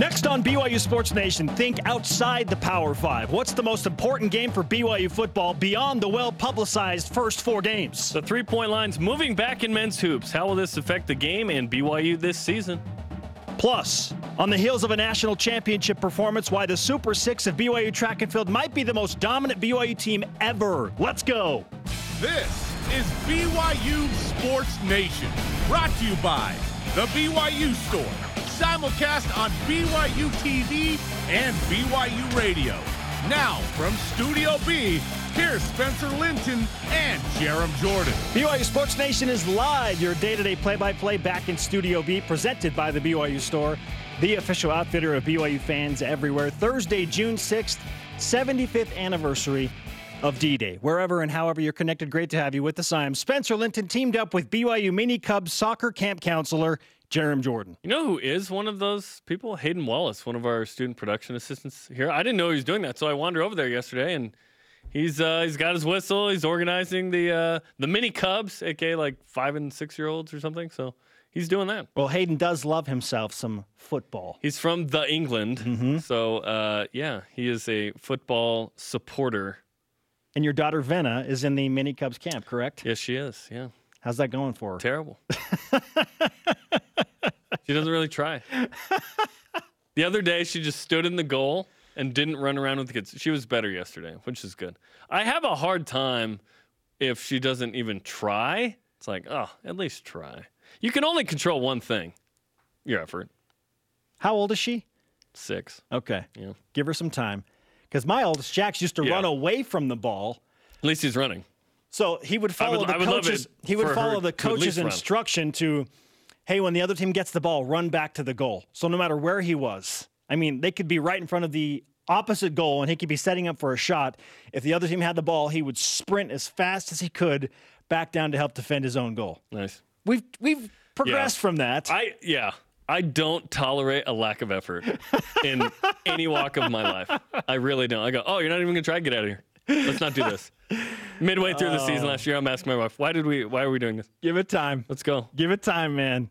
Next on BYU Sports Nation, think outside the Power Five. What's the most important game for BYU football beyond the well publicized first four games? The three point line's moving back in men's hoops. How will this affect the game and BYU this season? Plus, on the heels of a national championship performance, why the Super Six of BYU track and field might be the most dominant BYU team ever. Let's go. This is BYU Sports Nation, brought to you by The BYU Store, simulcast on BYU TV and BYU Radio. Now, from Studio B, here's Spencer Linton and Jarom Jordan. BYU Sports Nation is live, your day to day play by play back in Studio B, presented by the BYU Store, the official outfitter of BYU fans everywhere. Thursday, June 6th, 75th anniversary of D Day. Wherever and however you're connected, great to have you with us. I am Spencer Linton, teamed up with BYU Mini Cubs soccer camp counselor Jarom Jordan. You know who is one of those people? Hayden Wallace, one of our student production assistants here. I didn't know he was doing that, so I wandered over there yesterday and he's uh, he's got his whistle. He's organizing the uh, the mini Cubs, aka like five and six year olds or something. So he's doing that. Well, Hayden does love himself some football. He's from the England, so uh, yeah, he is a football supporter. And your daughter Venna is in the Mini Cubs camp, correct? Yes, she is. Yeah, How's that going for her? terrible. she doesn't really try. The other day, she just stood in the goal and didn't run around with the kids. She was better yesterday, which is good. I have a hard time if she doesn't even try. It's like, oh, at least try. You can only control one thing your effort. How old is she? Six. Okay. Yeah. Give her some time. Because my oldest, Jax, used to Yeah. run away from the ball. At least he's running. So he would follow would- the I would love coach's he would follow the to coach's run. instruction to, hey, when the other team gets the ball, run back to the goal. So no matter where he was, I mean, they could be right in front of the opposite goal and he could be setting up for a shot. If the other team had the ball, he would sprint as fast as he could back down to help defend his own goal. Nice. We've we've progressed from that. I yeah. I don't tolerate a lack of effort in any walk of my life. I really don't. I go, oh, you're not even gonna try to get out of here. Let's not do this. Midway through the season oh. last year, I'm asking my wife, why did we? Why are we doing this? Give it time. Let's go. Give it time, man.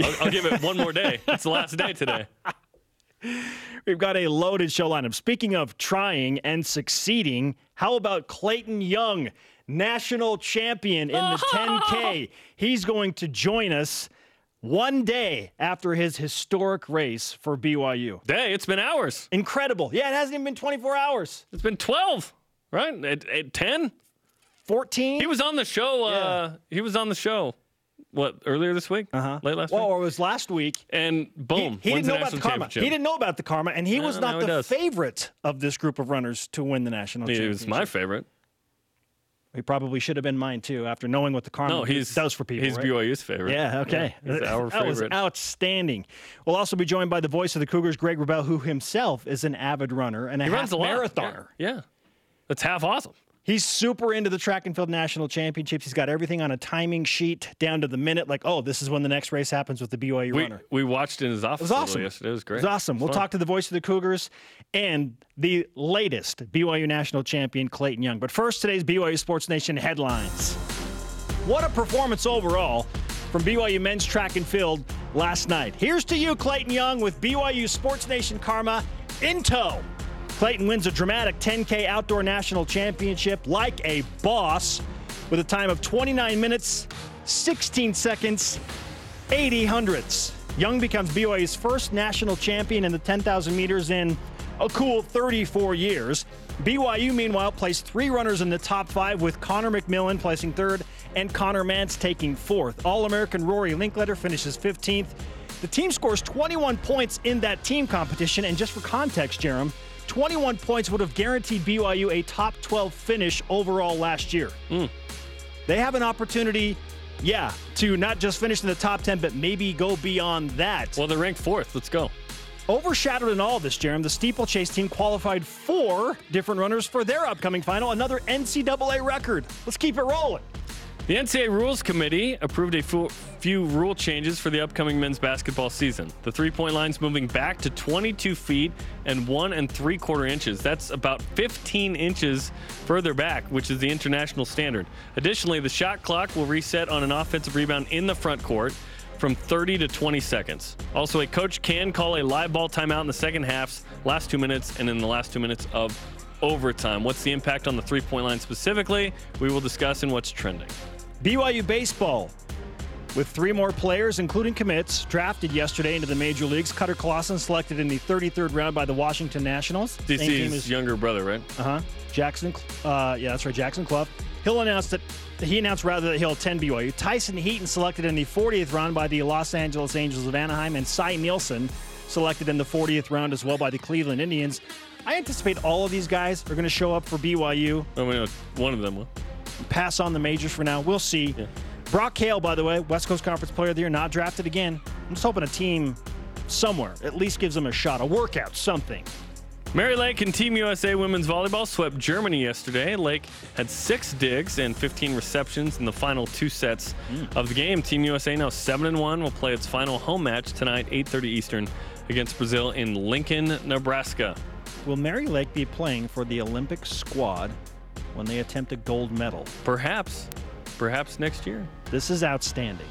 I'll, I'll give it one more day. It's the last day today. We've got a loaded show lineup. Speaking of trying and succeeding, how about Clayton Young, national champion in the 10K? He's going to join us one day after his historic race for BYU. Day. It's been hours. Incredible. Yeah, it hasn't even been 24 hours. It's been 12. Right at, at 10. 14? He was on the show. Uh, he was on the show. What earlier this week? Uh-huh. Late last well, week. or it was last week. And boom. he wins didn't know about the karma. He didn't know about the karma, and he was not the favorite of this group of runners to win the national He was my favorite. He probably should have been mine too, after knowing what the karma No, he's does for people. He's right? BYU's favorite. Yeah, okay. he's our that was outstanding. We'll also be joined by the voice of the Cougars, Greg Wrubell, who himself is an avid runner and a He half runs a lot. marathoner. Yeah. yeah. That's half awesome. He's super into the track and field national championships. He's got everything on a timing sheet down to the minute, like, oh, this is when the next race happens with the BYU We, runner. we watched in his office It was awesome. yesterday. It was great. It was awesome. We'll fun. talk to the voice of the Cougars and the latest BYU national champion, Clayton Young. But first, today's BYU Sports Nation headlines. What a performance overall from BYU men's track and field last night. Here's to you, Clayton Young, with BYU Sports Nation Karma in tow. Clayton wins a dramatic 10K outdoor national championship like a boss with a time of 29 minutes, 16 seconds, 80 hundredths. Young becomes BYU's first national champion in the 10,000 meters in a cool 34 years. BYU, meanwhile, placed three runners in the top five, with Connor McMillan placing third and Connor Mantz taking fourth. All American Rory Linkletter finishes 15th. The team scores 21 points in that team competition, and just for context, Jarom, 21 points would have guaranteed BYU a top 12 finish overall last year. Hmm. They have an opportunity, yeah, to not just finish in the top 10, but maybe go beyond that. Well, they're ranked fourth. Let's go. Overshadowed in all this, Jarom, the steeplechase team qualified four different runners for their upcoming final, another NCAA record. Let's keep it rolling. The NCAA Rules Committee approved a fu- few rule changes for the upcoming men's basketball season. The three point line's moving back to 22 feet and one and three quarter inches. That's about 15 inches further back, which is the international standard. Additionally, the shot clock will reset on an offensive rebound in the front court. from 30 to 20 seconds. Also, a coach can call a live ball timeout in the second half's last two minutes and in the last two minutes of overtime. What's the impact on the three point line specifically? We will discuss in what's trending. BYU baseball with three more players, including commits, drafted yesterday into the major leagues. Cutter Clausen selected in the 33rd round by the Washington Nationals. DC's younger brother, right? Uh-huh. Jackson, uh, yeah, that's right, Jackson Cluff. He'll announce that he announced rather that he'll attend BYU. Tyson Heaton selected in the 40th round by the Los Angeles Angels of Anaheim, and Cy Nielsen selected in the 40th round as well by the Cleveland Indians. I anticipate all of these guys are going to show up for BYU. I mean, one of them will. Pass on the majors for now. We'll see. Brock Hale, by the way, West Coast Conference Player of the Year, not drafted again. I'm just hoping a team somewhere at least gives him a shot, a workout, something. Mary Lake and Team USA women's volleyball swept Germany yesterday. Lake had six digs and 15 receptions in the final two sets hmm. of the game. Team USA now 7 and 1 will play its final home match tonight, 8:30 Eastern, against Brazil in Lincoln, Nebraska. Will Mary Lake be playing for the Olympic squad when they attempt a gold medal? Perhaps, perhaps next year. This is outstanding.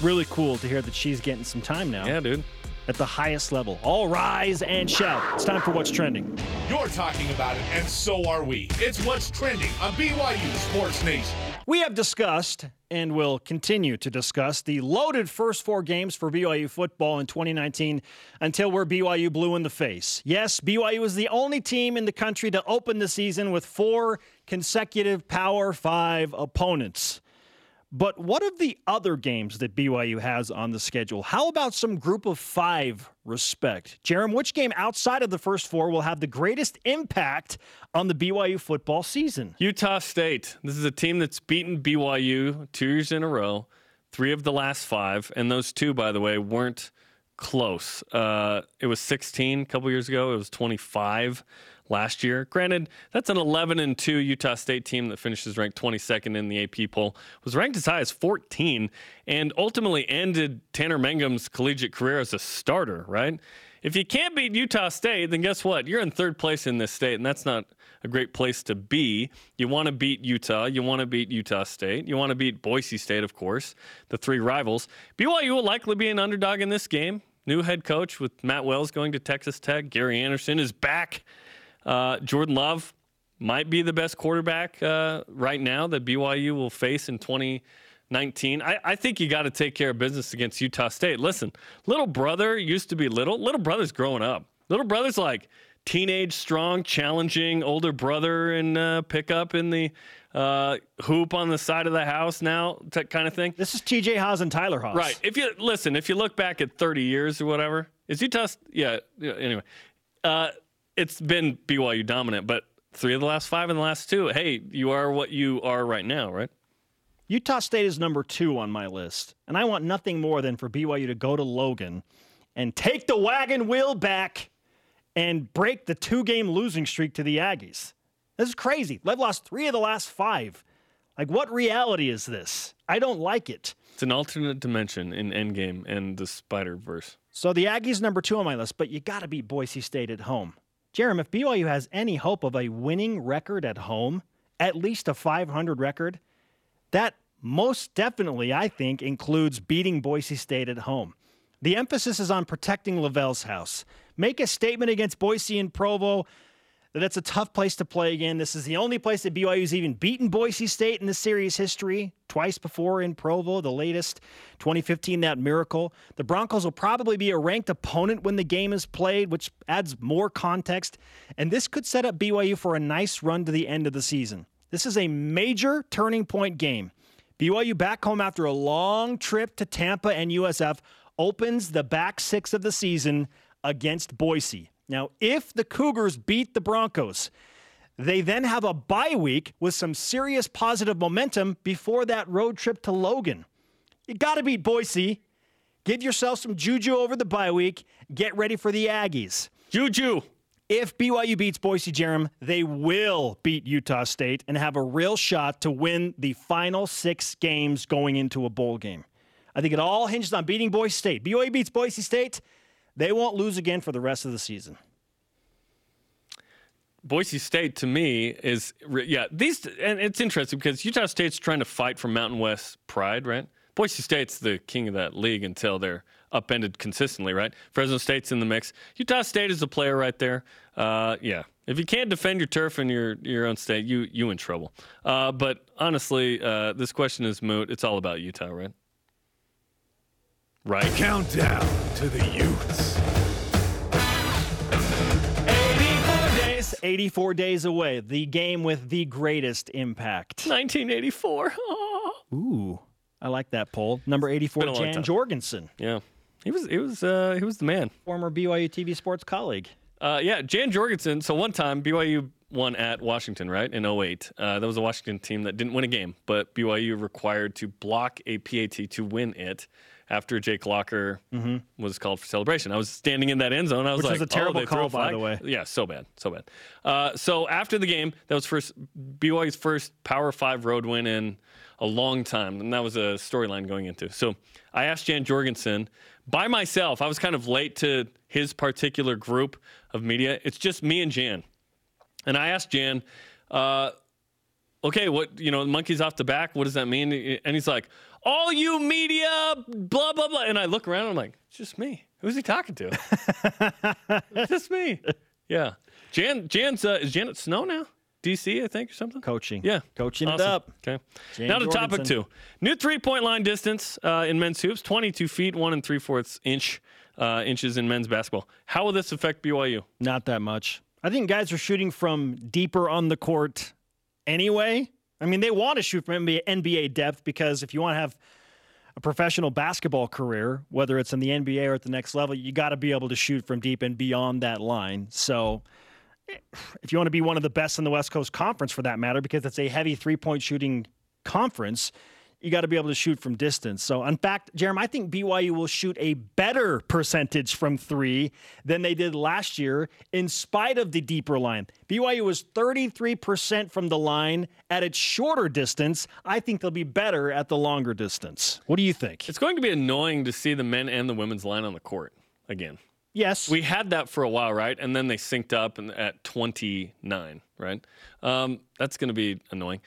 Really cool to hear that she's getting some time now Yeah, dude. at the highest level. All rise and shout. It's time for What's Trending. You're talking about it, and so are we. It's what's trending on BYU Sports Nation. We have discussed and will continue to discuss the loaded first four games for BYU football in 2019 until we're BYU blue in the face. Yes, BYU is the only team in the country to open the season with four consecutive Power Five opponents. But what of the other games that BYU has on the schedule? How about some group of five respect? Jarom, which game outside of the first four will have the greatest impact on the BYU football season? Utah State. This is a team that's beaten BYU two years in a row, three of the last five, and those two, by the way, weren't close. Uh, it was 16 a couple years ago. It was 25 last year. Granted, that's an 11 and 2 Utah State team that finishes ranked 22nd in the AP poll. Was ranked as high as 14 and ultimately ended Tanner Mangum's collegiate career as a starter, right? If you can't beat Utah State, then guess what? You're in third place in this state, and that's not a great place to be. You want to beat Utah. You want to beat Utah State. You want to beat Boise State, of course, the three rivals. BYU will likely be an underdog in this game. New head coach with Matt Wells going to Texas Tech. Gary Anderson is back. Uh, Jordan Love might be the best quarterback uh, right now that BYU will face in 2019. I, I think you got to take care of business against Utah State. Listen, little brother used to be little. Little brother's growing up. Little brother's like teenage, strong, challenging older brother and uh, pickup in the uh, hoop on the side of the house now, that kind of thing. This is TJ Haws and Tyler Haws. Right. If you listen, if you look back at 30 years or whatever, is Utah? Yeah. yeah anyway, uh, it's been BYU dominant, but three of the last five and the last two. Hey, you are what you are right now, right? Utah State is number two on my list, and I want nothing more than for BYU to go to Logan and take the wagon wheel back and break the two game losing streak to the Aggies. This is crazy. They've lost three of the last five. Like, what reality is this? I don't like it. It's an alternate dimension in Endgame and the Spider Verse. So the Aggies number two on my list, but you got to beat Boise State at home. Jarom, if BYU has any hope of a winning record at home, at least a 500 record, that most definitely, I think, includes beating Boise State at home. The emphasis is on protecting LaVell's house. Make a statement against Boise and Provo that it's a tough place to play again. This is the only place that BYU's even beaten Boise State in the series history, twice before in Provo, the latest 2015, that miracle. The Broncos will probably be a ranked opponent when the game is played, which adds more context. And this could set up BYU for a nice run to the end of the season. This is a major turning point game. BYU back home after a long trip to Tampa and USF opens the back six of the season against Boise. Now, if the Cougars beat the Broncos, they then have a bye week with some serious positive momentum before that road trip to Logan. You got to beat Boise. Give yourself some juju over the bye week. Get ready for the Aggies. Juju. If BYU beats Boise Jarom, they will beat Utah State and have a real shot to win the final six games going into a bowl game. I think it all hinges on beating Boise State. BYU beats Boise State, they won't lose again for the rest of the season. Boise State to me is yeah these and it's interesting because Utah State's trying to fight for Mountain West pride right Boise State's the king of that league until they're upended consistently, right? Fresno State's in the mix. Utah State is a player right there. Uh, yeah, if you can't defend your turf in your your own state, you you in trouble. Uh, but honestly, uh, this question is moot. It's all about Utah, right? Right. Countdown to the Utes. 84 days. 84 days away. The game with the greatest impact. 1984. Ooh, I like that poll. Number 84, been a long Jan time. Jorgensen, Yeah, he was he was uh, he was the man. former BYU TV sports colleague. Uh, yeah, Jan Jorgensen. So one time BYU won at Washington, right, in 08. Uh, that was a Washington team that didn't win a game, but BYU required to block a PAT to win it after Jake Locker was called for celebration. I was standing in that end zone. I was Mm-hmm. Which like, was a terrible oh, call, by the way. Yeah, so bad, so bad. Uh, so after the game, that was first BYU's first Power Five road win in a long time, and that was a storyline going into. So I asked Jan Jorgensen by myself. I was kind of late to his particular group of media. It's just me and Jan, and I asked Jan. Uh, okay, what you know, monkeys off the back. What does that mean? And he's like, all you media, blah blah blah. And I look around. and I'm like, it's just me. Who's he talking to? it's just me. Yeah. Jan. Jan's. Uh, is Janet Snow now? DC, I think, or something. Coaching. Yeah, Coaching it up. Okay. Now to topic two. New three-point line distance uh, in men's hoops: 22 feet, one and three fourths inch uh, inches in men's basketball. How will this affect BYU? Not that much. I think guys are shooting from deeper on the court anyway. I mean, they want to shoot from NBA, depth because if you want to have a professional basketball career, whether it's in the NBA or at the next level, you got to be able to shoot from deep and beyond that line. So, if you want to be one of the best in the West Coast Conference for that matter, because it's a heavy three point shooting conference, you got to be able to shoot from distance. So, in fact, Jeremy, I think BYU will shoot a better percentage from three than they did last year, in spite of the deeper line. BYU was 33% from the line at its shorter distance. I think they'll be better at the longer distance. What do you think? It's going to be annoying to see the men and the women's line on the court again. Yes. We had that for a while, right? And then they synced up and at 29, right? Um, that's going to be annoying.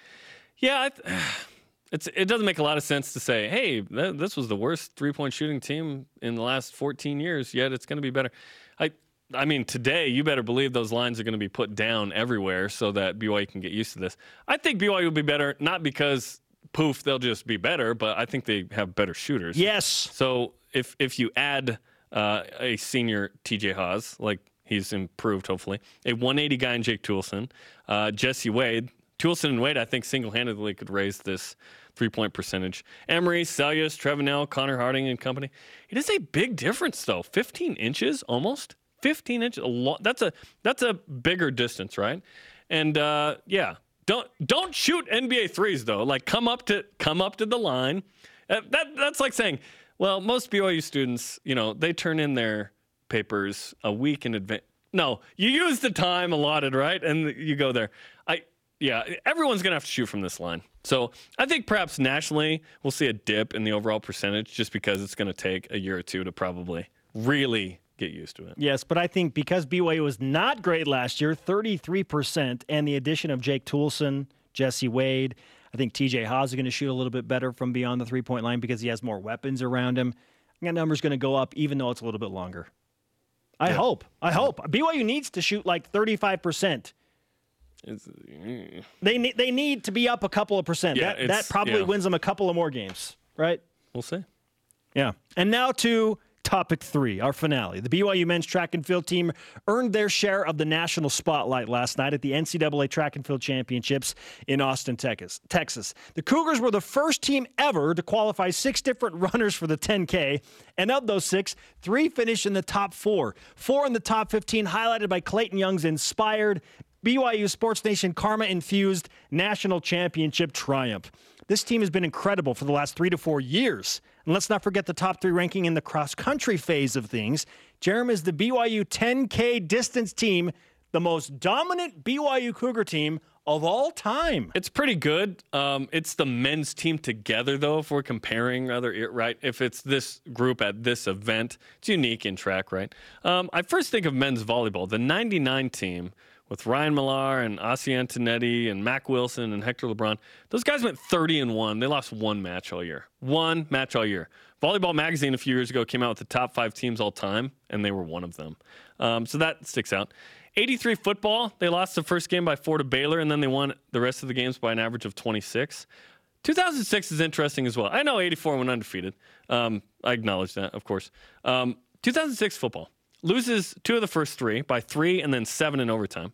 Yeah, I th- it's it doesn't make a lot of sense to say, hey, th- this was the worst three point shooting team in the last 14 years. Yet it's going to be better. I I mean, today you better believe those lines are going to be put down everywhere so that BYU can get used to this. I think BYU will be better, not because poof they'll just be better, but I think they have better shooters. yes. So if if you add uh, a senior TJ Haws, like he's improved hopefully, a 180 guy in Jake Toolson, uh, Jesse Wade, Toolson and Wade, I think single handedly could raise this three point percentage. Emery, Seljaas, Trevenell, Connor Harding and company. It is a big difference though, 15 inches almost. 15 inches, a. That's a that's a bigger distance, right? And uh, yeah, don't don't shoot NBA threes though. Like come up to come up to the line. Uh, that that's like saying, well, most BYU students, you know, they turn in their papers a week in advance. No, you use the time allotted, right? And you go there. I yeah, everyone's gonna have to shoot from this line. So I think perhaps nationally we'll see a dip in the overall percentage just because it's gonna take a year or two to probably really get used to it. Yes, but I think because BYU was not great last year, 33%, and the addition of Jake Toolson, Jesse Wade, I think TJ Haws is going to shoot a little bit better from beyond the three point line because he has more weapons around him. That number's going to go up even though it's a little bit longer. I hope. I hope. BYU needs to shoot like 35%. It's, mm. They need, they need to be up a couple of percent. Yeah, that, that probably yeah. wins them a couple of more games, right? we'll see. Yeah. And now to topic three, our finale. The BYU men's track and field team earned their share of the national spotlight last night at the NCAA Track and Field Championships in Austin, Texas. Texas. The Cougars were the first team ever to qualify six different runners for the 10K, and of those six, three finished in the top four. Four in the top 15, highlighted by Clayton Young's inspired BYU Sports Nation karma infused national championship triumph. This team has been incredible for the last three to four years. And let's not forget the top three ranking in the cross country phase of things. Jarom is the BYU 10K distance team, the most dominant BYU Cougar team of all time. It's pretty good. Um, it's the men's team together, though, if we're comparing, rather, right? If it's this group at this event, it's unique in track, right? Um, I first think of men's volleyball. The 99 team with Ryan Millar and Ossie Antonetti and Mac Wilson and Hector LeBron. Those guys went 30 and 1. They lost one match all year. One match all year. Volleyball Magazine a few years ago came out with the top five teams all time, and they were one of them. Um, so that sticks out. 83 football, they lost the first game by four to Baylor, and then they won the rest of the games by an average of 26. 2006 is interesting as well. I know 84 went undefeated. Um, I acknowledge that, of course. Um, 2006 football loses two of the first three by three and then seven in overtime,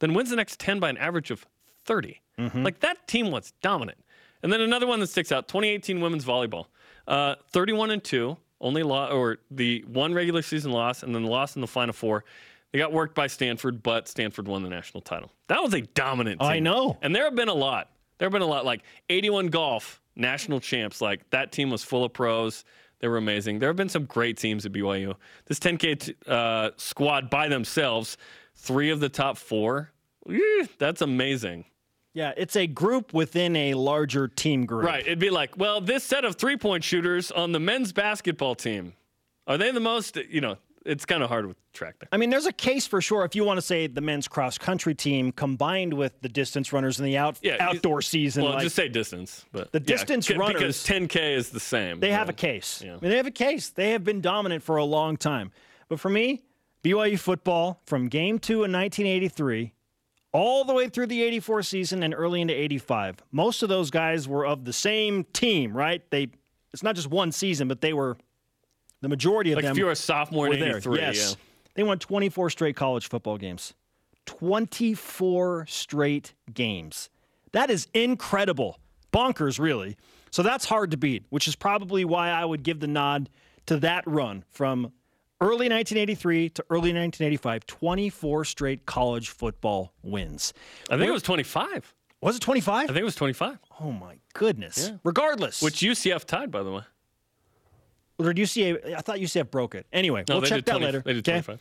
then wins the next 10 by an average of 30. Like that team was dominant. And then another one that sticks out 2018 women's volleyball, uh, 31 and 2, only loss, or the one regular season loss and then the loss in the final four. They got worked by Stanford, but Stanford won the national title. That was a dominant team. I know. And there have been a lot. There have been a lot. Like 81 golf national champs. Like that team was full of pros. They were amazing. There have been some great teams at BYU. This 10K t- uh, squad by themselves, three of the top four. that's amazing. Yeah, it's a group within a larger team group. Right. It'd be like, well, this set of three point shooters on the men's basketball team, are they the most, you know, it's kind of hard with track there. I mean, there's a case for sure if you want to say the men's cross country team combined with the distance runners in the out, Yeah, outdoor season. Well, like, just say distance, but The yeah, distance c- runners- because 10k is the same. they have a case. Yeah. I mean, they have a case. They have been dominant for a long time. But for me, BYU football from game two in 1983 all the way through the 84 season and early into 85. Most of those guys were of the same team, right? They it's not just one season, but they were the majority of Like them if you're a sophomore in there. 83, yes. yeah. They won 24 straight college football games. 24 straight games. That is incredible. Bonkers, really. So that's hard to beat, which is probably why I would give the nod to that run from early 1983 to early 1985. 24 straight college football wins. I think it was 25. Was it 25? I think it was 25, oh, my goodness. Regardless. which UCF tied, by the way. Or did UCF? I thought UCF broke it. Anyway, No, we'll check did that 20 later. They did okay?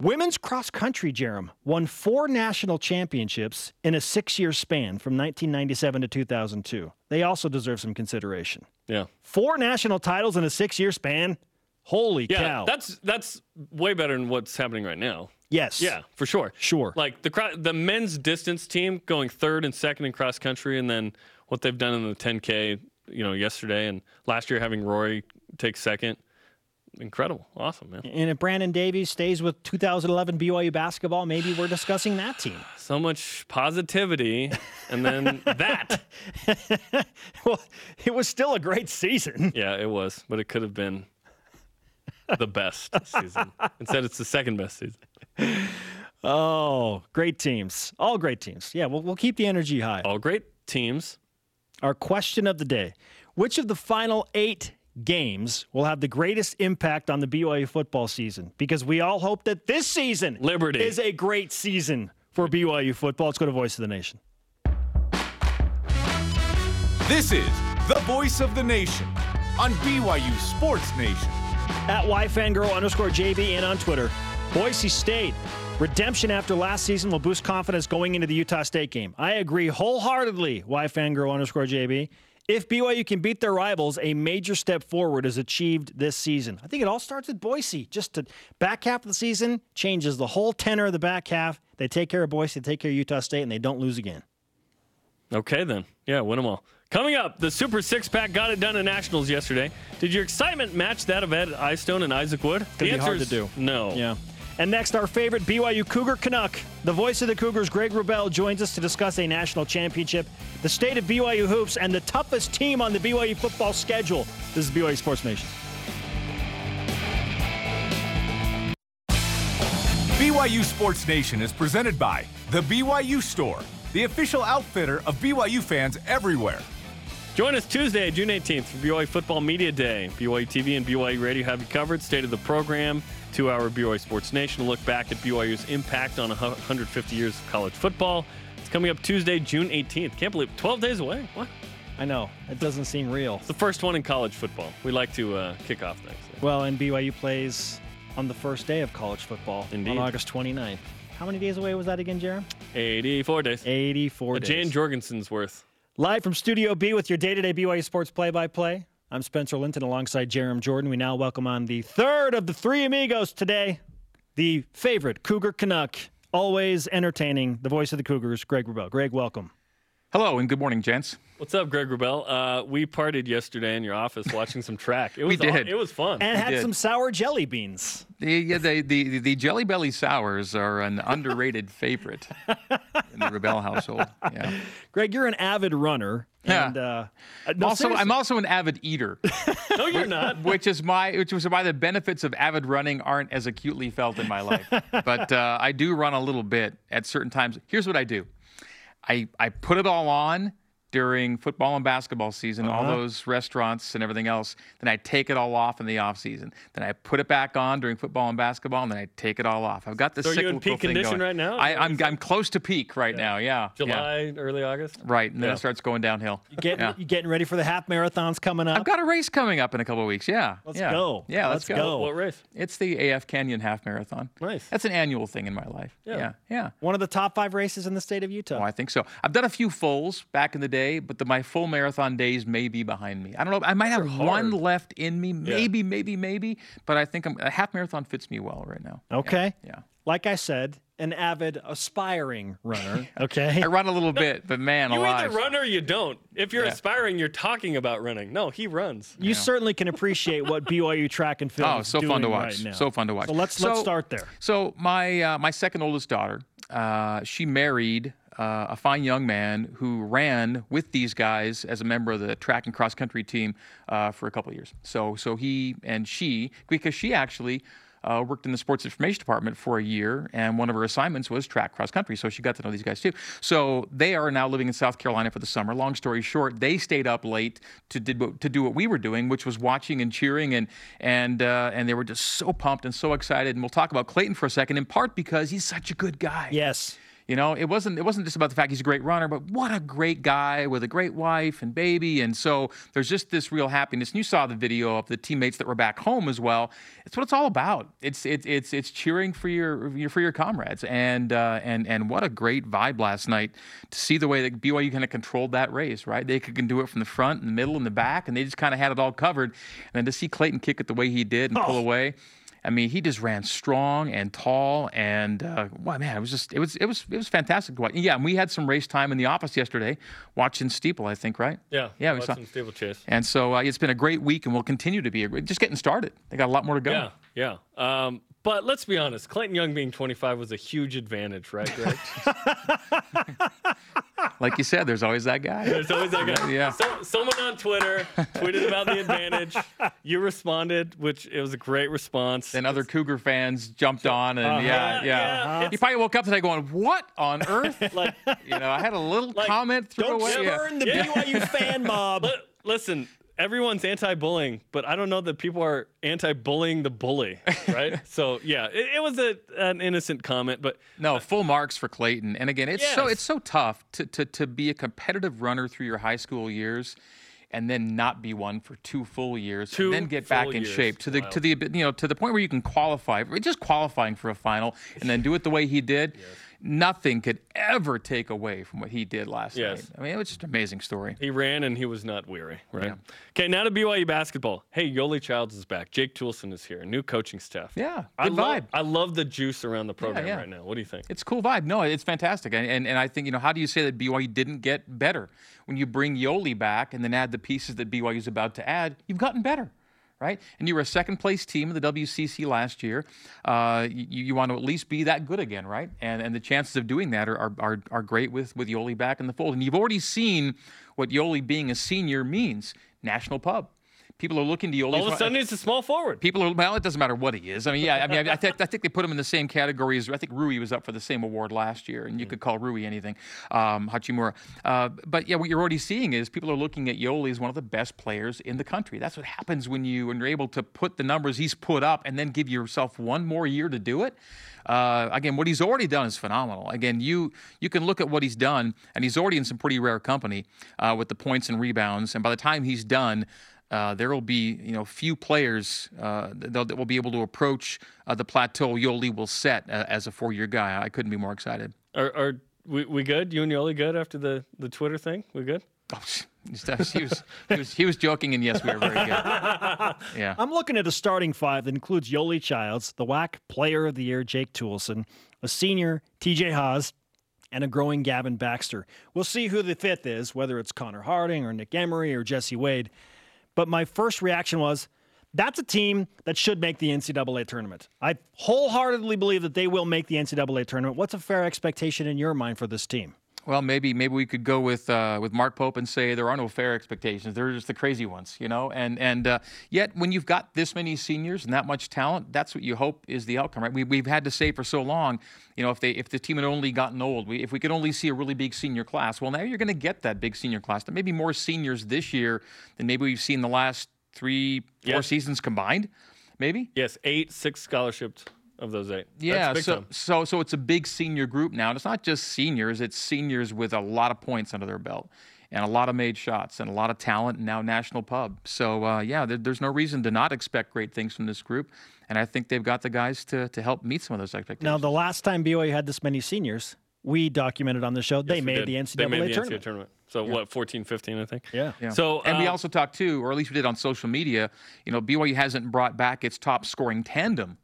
Women's cross country, Jarom, won four national championships in a six year span from 1997 to 2002. They also deserve some consideration. Yeah. Four national titles in a six year span? Holy Yeah, cow. that's that's way better than what's happening right now. yes. Yeah, for sure. Sure. Like the the men's distance team going third and second in cross country, and then what they've done in the 10K, you know, yesterday and last year having Rory take second. Incredible, awesome, man. And if Brandon Davies stays with 2011 BYU basketball, maybe we're discussing that team. So much positivity, and then that. well, it was still a great season. Yeah, it was, but it could have been the best season. Instead, it's the second best season. Oh, great teams. All great teams. Yeah, we'll, we'll keep the energy high. All great teams. Our question of the day Which of the final eight games will have the greatest impact on the BYU football season? Because we all hope that this season Liberty. is a great season for BYU football. Let's go to Voice of the Nation. This is the voice of the nation on BYU Sports Nation. At YFangirl underscore JB and on Twitter. Boise State. Redemption after last season will boost confidence going into the Utah State game. I agree wholeheartedly, YFangirl underscore JB. If BYU can beat their rivals, a major step forward is achieved this season. I think it all starts with Boise. Just the back half of the season changes the whole tenor of the back half. They take care of Boise, they take care of Utah State, and they don't lose again. Okay, then. Yeah, win them all. Coming up, the Super Six Pack got it done at Nationals yesterday. Did your excitement match that of Ed Eyestone and Isaac Wood? Could the be hard to do. No. Yeah. And next, our favorite BYU Cougar Canuck. The voice of the Cougars, Greg Wrubell, joins us to discuss a national championship, the state of BYU hoops, and the toughest team on the BYU football schedule. This is BYU Sports Nation. BYU Sports Nation is presented by The BYU Store, the official outfitter of BYU fans everywhere. Join us Tuesday, June 18th for BYU Football Media Day. BYU TV and BYU Radio have you covered. State of the program, two hour BYU Sports Nation. Look back at BYU's impact on 150 years of college football. It's coming up Tuesday, June 18th. Can't believe 12 days away. What? I know, it doesn't seem real. It's the first one in college football. We like to uh, kick off things. Well, and BYU plays on the first day of college football Indeed. on August 29th. How many days away was that again, Jarom? 84 days. 84 days. Jan Jorgensen's worth. Live from Studio B with your day-to-day BYU Sports play-by-play. I'm Spencer Linton alongside Jarom Jordan. We now welcome on the third of the three amigos today, the favorite Cougar Canuck, always entertaining, the voice of the Cougars, Greg Wrubell. Greg, welcome. Hello and good morning, gents. What's up, Greg Wrubell? Uh, we partied yesterday in your office watching some track. It was We did. It was fun. And had did. some sour jelly beans. The, yeah, the, the, the Jelly Belly Sours are an underrated favorite in the Wrubell household. Yeah. Greg, you're an avid runner. Yeah. And, uh, no, Also, seriously. I'm also an avid eater, no, you're not. which is my which was why the benefits of avid running aren't as acutely felt in my life. But uh, I do run a little bit at certain times. Here's what I do: I I put it all on during football and basketball season, all uh-huh. those restaurants and everything else. Then I take it all off in the off season. Then I put it back on during football and basketball, and then I take it all off. I've got the So are you in peak thing condition going. right now? I, am I'm, I'm close to peak right now. Yeah. yeah. July, early August. Right, and then Yeah. it starts going downhill. You Getting, yeah. you getting ready for the half marathons coming up? I've got a race coming up in a couple of weeks. Yeah. Let's yeah. go. Yeah, let's, Let's go. What race? It's the AF Canyon Half Marathon. Nice. That's an annual thing in my life. Yeah. Yeah. Yeah. One of the top five races in the state of Utah. Oh, I think so. I've done a few fulls back in the day, but the, my full marathon days may be behind me. I don't know. I might have one left in me, maybe, maybe, maybe. But I think I'm, a half marathon fits me well right now. Okay. Yeah. Like I said, an avid, aspiring runner. Okay. I run a little bit, but man, You alive. either run or you don't. If you're Yeah. aspiring, you're talking about running. No, he runs. You certainly can appreciate what BYU track and field Oh, is so fun to watch. right. So fun to watch. So let's let's start there. So my uh, my second oldest daughter, uh, she married uh, a fine young man who ran with these guys as a member of the track and cross country team uh, for a couple of years. So so he and she because she actually. Uh, worked in the sports information department for a year, and one of her assignments was track cross country. So she got to know these guys too. So they are now living in South Carolina for the summer. Long story short, they stayed up late to did what, to do what we were doing, which was watching and cheering, and and uh, and they were just so pumped and so excited. And we'll talk about Clayton for a second, in part because he's such a good guy. Yes. You know, it wasn't it wasn't just about the fact he's a great runner, but what a great guy with a great wife and baby. And so there's just this real happiness. And you saw the video of the teammates that were back home as well. It's what it's all about. It's it's it's it's cheering for your, your for your comrades. And uh, and and what a great vibe last night to see the way that BYU kind of controlled that race. Right, they could can do it from the front, and the middle, and the back, and they just kind of had it all covered. And then to see Clayton kick it the way he did and pull away. I mean, he just ran strong and tall, and uh, wow, man, it was just it was it was it was fantastic to watch. Yeah, and we had some race time in the office yesterday, watching Steeple, I think, right? Yeah. yeah, we saw. watching steeplechase. And so uh, it's been a great week, and will continue to be a great. Just getting started. They got a lot more to go. Yeah, yeah. Um, but let's be honest, Clayton Young being 25 was a huge advantage, right, Greg? Like you said, there's always that guy. There's always that guy. Yeah. So, someone on Twitter tweeted about the advantage. You responded, which it was a great response. And other Cougar fans jumped on, and yeah, Uh-huh. yeah. Yeah, You probably woke up today going, "What on earth?" like, you know, I had a little Like, comment thrown Don't away. yeah. burn the Yeah. BYU fan mob. li- listen, everyone's anti-bullying, but I don't know that people are anti-bullying the bully, right? so yeah, it, it was a, an innocent comment, but No, full marks for Clayton. And again, it's so it's so tough to, to to be a competitive runner through your high school years and then not be one for two full years Two and then get back in years. shape to the Wild. to the you know to the point where you can qualify just qualifying for a final and then do it the way he did nothing could ever take away from what he did last Yes. night i mean it was just an amazing story he ran and he was not weary, right? Okay, now to BYU basketball. Hey, Yoeli Childs is back. Jake Toolson is here. New coaching staff. Yeah, I good love, vibe. I love the juice around the program yeah. right now. What do you think? It's a cool vibe. No, it's fantastic. And, and and I think, you know, how do you say that BYU didn't get better? When you bring Yoeli back and then add the pieces that BYU is about to add, you've gotten better. Right? And you were a second place team in the WCC last year. Uh, you, you want to at least be that good again, right? And and the chances of doing that are, are, are, are great with, with Yoeli back in the fold. And you've already seen what Yoeli being a senior means national pub. People are looking to Yoeli. All of a sudden, he's a small forward. People are well. It doesn't matter what he is. I mean, yeah. I mean, I, I, think, I think they put him in the same category as I think Rui was up for the same award last year, and you could call Rui anything, um, Hachimura. Uh, but yeah, what you're already seeing is people are looking at Yoeli as one of the best players in the country. That's what happens when you when you're able to put the numbers he's put up and then give yourself one more year to do it. Uh, again, what he's already done is phenomenal. Again, you you can look at what he's done, and he's already in some pretty rare company uh, with the points and rebounds. And by the time he's done, uh, there will be you know few players uh, that, that will be able to approach uh, the plateau Yoeli will set uh, as a four-year guy. I couldn't be more excited. Are, are we, we good? You and Yoeli good after the, the Twitter thing? We good? Oh, he was, he was he was joking, and yes, we were very good. Yeah. I'm looking at a starting five that includes Yoeli Childs, the WAC Player of the Year Jake Toolson, a senior TJ Haws, and a growing Gavin Baxter. We'll see who the fifth is, whether it's Connor Harding or Nick Emery or Jesse Wade. But my first reaction was that's a team that should make the NCAA tournament. I wholeheartedly believe that they will make the NCAA tournament. What's a fair expectation in your mind for this team? Well, maybe maybe we could go with uh, with Mark Pope and say there are no fair expectations. They're just the crazy ones, you know. And and uh, yet, when you've got this many seniors and that much talent, that's what you hope is the outcome, right? We, we've had to say for so long, you know, if they if the team had only gotten old, we, if we could only see a really big senior class, well, now you're going to get that big senior class. There may be more seniors this year than maybe we've seen the last three, four Yes. seasons combined, maybe. Yes, eight, six scholarships of those eight. That's Yeah, big so time. so so it's a big senior group now. And it's not just seniors; it's seniors with a lot of points under their belt, and a lot of made shots, and a lot of talent, and now national pub. So uh, yeah, there, there's no reason to not expect great things from this group, and I think they've got the guys to to help meet some of those expectations. Now, the last time BYU had this many seniors, we documented on the show they Yes, we made the NCAA They made the tournament. NCAA tournament. So what, 14, 15, I think. Yeah. Yeah. So and we uh, also talked too, or at least we did on social media. You know, BYU hasn't brought back its top scoring tandem.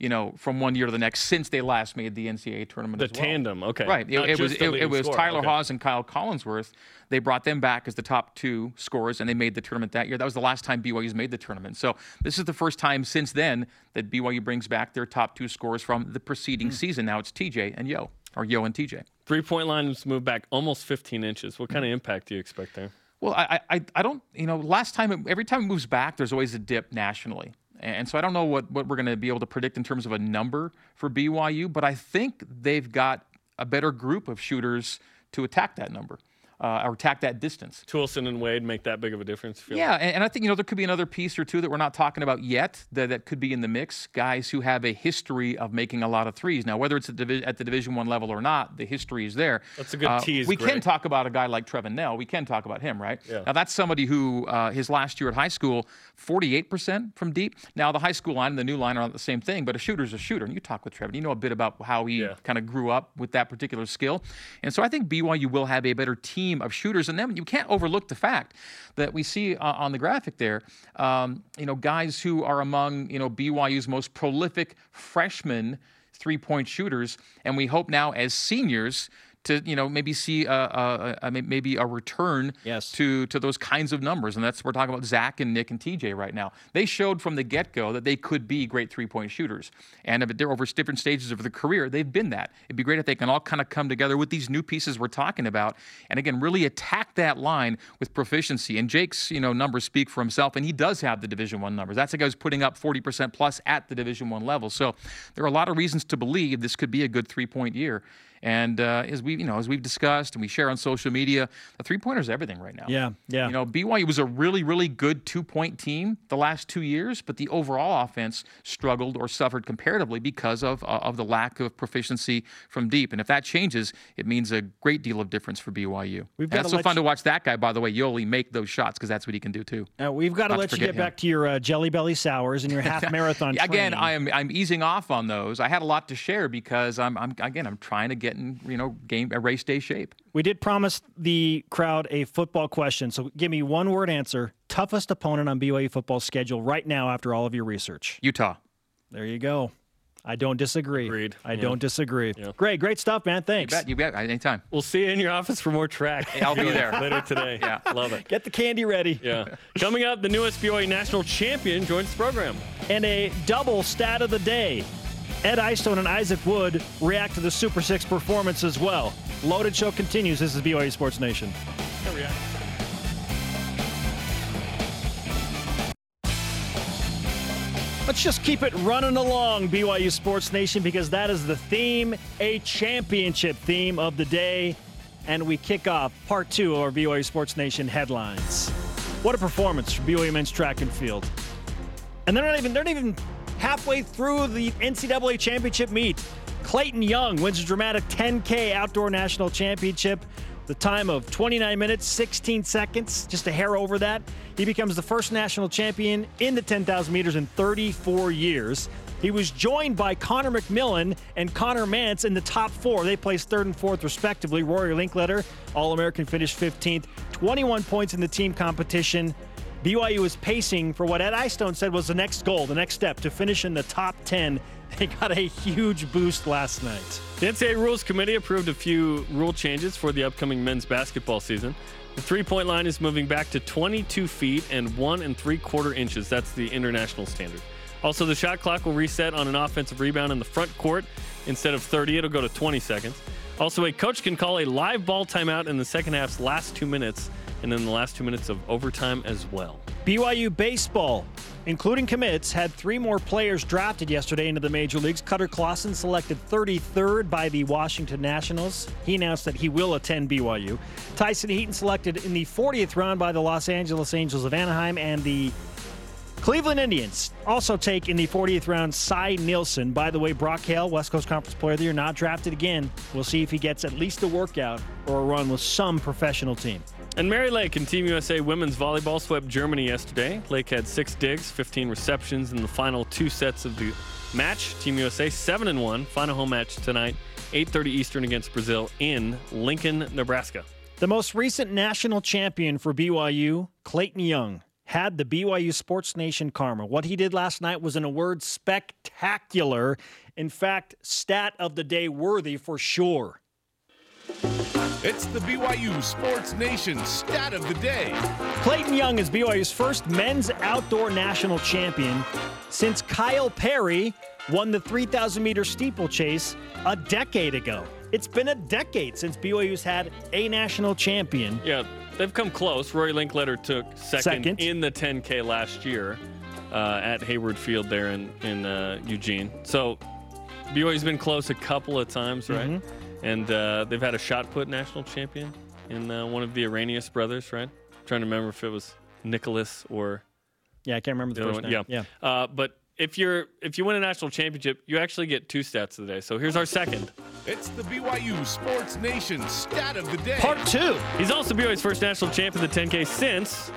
You know, from one year to the next since they last made the NCAA tournament. the well. tandem. Okay. Right. It, it was it, it was scorer. Tyler Okay. Haws and Kyle Collinsworth. They brought them back as the top two scorers, and they made the tournament that year. That was the last time BYU's made the tournament. So this is the first time since then that BYU brings back their top two scorers from the preceding Hmm. season. Now it's TJ and Yo, or Yo and TJ. Three point line has moved back almost 15 inches. What kind of impact do you expect there? Well, I, I, I don't, you know, last time, it, every time it moves back, there's always a dip nationally. And so I don't know what, what we're going to be able to predict in terms of a number for BYU, but I think they've got a better group of shooters to attack that number uh, or attack that distance. Toolson and Wade make that big of a difference? Feel Yeah, and, and I think you know there could be another piece or two that we're not talking about yet that, that could be in the mix. Guys who have a history of making a lot of threes. Now, whether it's at, divi- at the Division One level or not, the history is there. Uh, That's a good tease, We can talk about a guy like Trevin Knell. We can talk about him, right? Yeah. Now that's somebody who uh, his last year at high school, 48% from deep. Now the high school line and the new line are not the same thing, but a shooter's a shooter. And you talk with Trevin, you know a bit about how he Yeah. kind of grew up with that particular skill. And so I think BYU will have a better team of shooters. And then you can't overlook the fact that we see uh, on the graphic there, um, you know, guys who are among, you know, BYU's most prolific freshmen three-point shooters. And we hope now as seniors to, you know, maybe see a, a, a, maybe a return Yes. to to those kinds of numbers. And that's we're talking about Zach and Nick and TJ right now. They showed from the get-go that they could be great three-point shooters. And if they're over different stages of their career, they've been that. It'd be great if they can all kind of come together with these new pieces we're talking about, and again, really attack that line with proficiency. And Jake's, you know, numbers speak for himself, and he does have the Division One numbers. That's a guy who's putting up 40% plus at the Division One level. So there are a lot of reasons to believe this could be a good three-point year. And uh, as we, you know, as we've discussed and we share on social media, the three-pointer is everything right now. Yeah, yeah. You know, BYU was a really, really good two-point team the last two years, but the overall offense struggled or suffered comparatively because of uh, of the lack of proficiency from deep. And if that changes, it means a great deal of difference for BYU. We've And gotta it's so fun you- to watch that guy, by the way, Yoeli, make those shots because that's what he can do too. Uh, we've got to Not to let you get him. back to your uh, Jelly Belly sours and your half marathon. Again. I am I'm easing off on those. I had a lot to share because I'm, I'm again I'm trying to get in you know game a race day shape. We did promise the crowd a football question, so give me one word answer. Toughest opponent on BYU football schedule right now after all of your research. Utah. There you go. I don't disagree. Agreed. I Yeah. don't disagree. Great, great stuff, man. You Thanks. bet. You bet. Anytime. We'll see you in your office for more track. I'll be there. later today. Yeah. Love it. Get the candy ready. Yeah. Coming up, the newest BYU national champion joins the program. And a double stat of the day. Ed Eyestone and Isaac Wood react to the Super Six performance as well. Loaded show continues. This is BYU Sports Nation. Let's just keep it running along, BYU Sports Nation, because that is the theme, a championship theme of the day. And we kick off part two of our BYU Sports Nation headlines. What a performance from BYU men's track and field. And they're not even they're not even halfway through the NCAA championship meet. Clayton Young wins a dramatic 10K outdoor national championship. The time of 29 minutes, 16 seconds, just a hair over that. He becomes the first national champion in the 10,000 meters in 34 years. He was joined by Connor McMillan and Connor Mantz in the top four. They placed third and fourth, respectively. Rory Linkletter, All American, finished 15th. 21 points in the team competition. BYU is pacing for what Ed Eyestone said was the next goal, the next step to finish in the top 10. They got a huge boost last night. The NCAA Rules Committee approved a few rule changes for the upcoming men's basketball season. The three point line is moving back to 22 feet and one and three quarter inches. That's the international standard. Also, the shot clock will reset on an offensive rebound in the front court. Instead of 30, it'll go to 20 seconds. Also, a coach can call a live ball timeout in the second half's last two minutes and in the last two minutes of overtime as well. BYU baseball, including commits, had three more players drafted yesterday into the major leagues. Cutter Clausen selected 33rd by the Washington Nationals. He announced that he will attend BYU. Tyson Heaton selected in the 40th round by the Los Angeles Angels of Anaheim, and the Cleveland Indians also take in the 40th round Cy Nielsen. By the way, Brock Hale, West Coast Conference Player of the Year, not drafted again. We'll see if he gets at least a workout or a run with some professional team. And Mary Lake and Team USA women's volleyball swept Germany yesterday. Lake had six digs, 15 receptions in the final two sets of the match. Team USA seven and one. Final home match tonight, 8:30 Eastern against Brazil in Lincoln, Nebraska. The most recent national champion for BYU, Clayton Young, had the BYU Sports Nation karma. What he did last night was, in a word, spectacular. In fact, stat of the day worthy for sure. It's the BYU Sports Nation stat of the day. Clayton Young is BYU's first men's outdoor national champion since Kyle Perry won the 3,000 meter steeplechase a decade ago. It's been a decade since BYU's had a national champion. Yeah, they've come close. Rory Linkletter took second, Second. in the 10K last year uh, at Hayward Field there in in uh, Eugene. So BYU's been close a couple of times, right? Mm-hmm. And uh, they've had a shot put national champion in uh, one of the Arrhenius brothers, right? trying to remember if it was Nicholas or Yeah, I can't remember the, the first one. name. Yeah. Uh, but if you're if you win a national championship, you actually get two stats today. So here's our second. It's the BYU Sports Nation stat of the day. Part two. He's also BYU's first national champ in the 10K since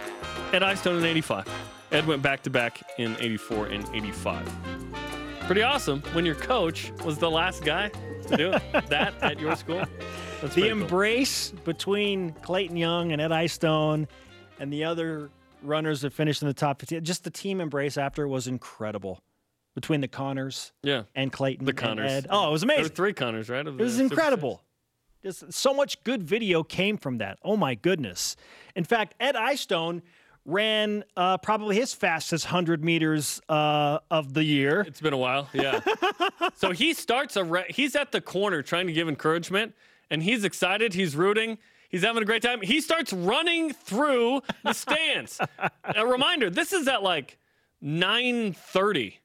Ed Eyestone in 85. Ed went back to back in 84 and 85. Pretty awesome when your coach was the last guy to do that at your school. That's The pretty cool. embrace between Clayton Young and Ed Eyestone and the other runners that finished in the top 15, just the team embrace after was incredible between the Connors Yeah. and Clayton. The Connors. Oh, it was There were amazing. three Connors, right? It was incredible. Just so much good video came from that. Oh my goodness! In fact, Ed Eyestone ran uh, probably his fastest hundred meters uh, of the year. It's been a while, yeah. so he starts a re- he's at the corner trying to give encouragement, and he's excited. He's rooting. He's having a great time. He starts running through the stands. a reminder: this is at like nine thirty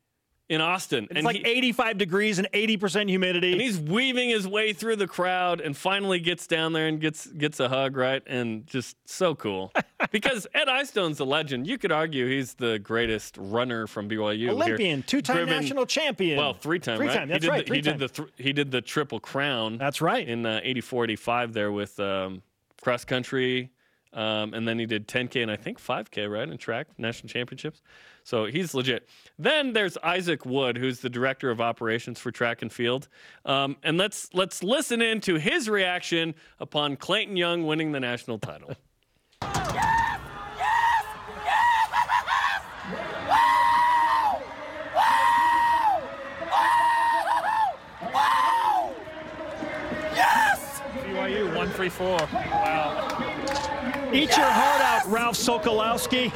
in Austin, It's and like he- 85 degrees and 80% humidity. and he's weaving his way through the crowd and finally gets down there and gets gets a hug, right? And just so cool. because Ed Eyestone's a legend. You could argue he's the greatest runner from BYU. here. Olympian, two-time Driven- national champion. Well, three time, Three right? that's he did right, The, he did the th- he did the triple crown. That's right. In uh, 84, 85 there with um, cross country, um, and then he did 10k and I think 5k, right, in track national championships. So he's legit. Then there's Isaac Wood, who's the director of operations for track and field, um, and let's let's listen in to his reaction upon Clayton Young winning the national title. BYU 134. Wow. Eat your heart out, Ralph Sokolowski.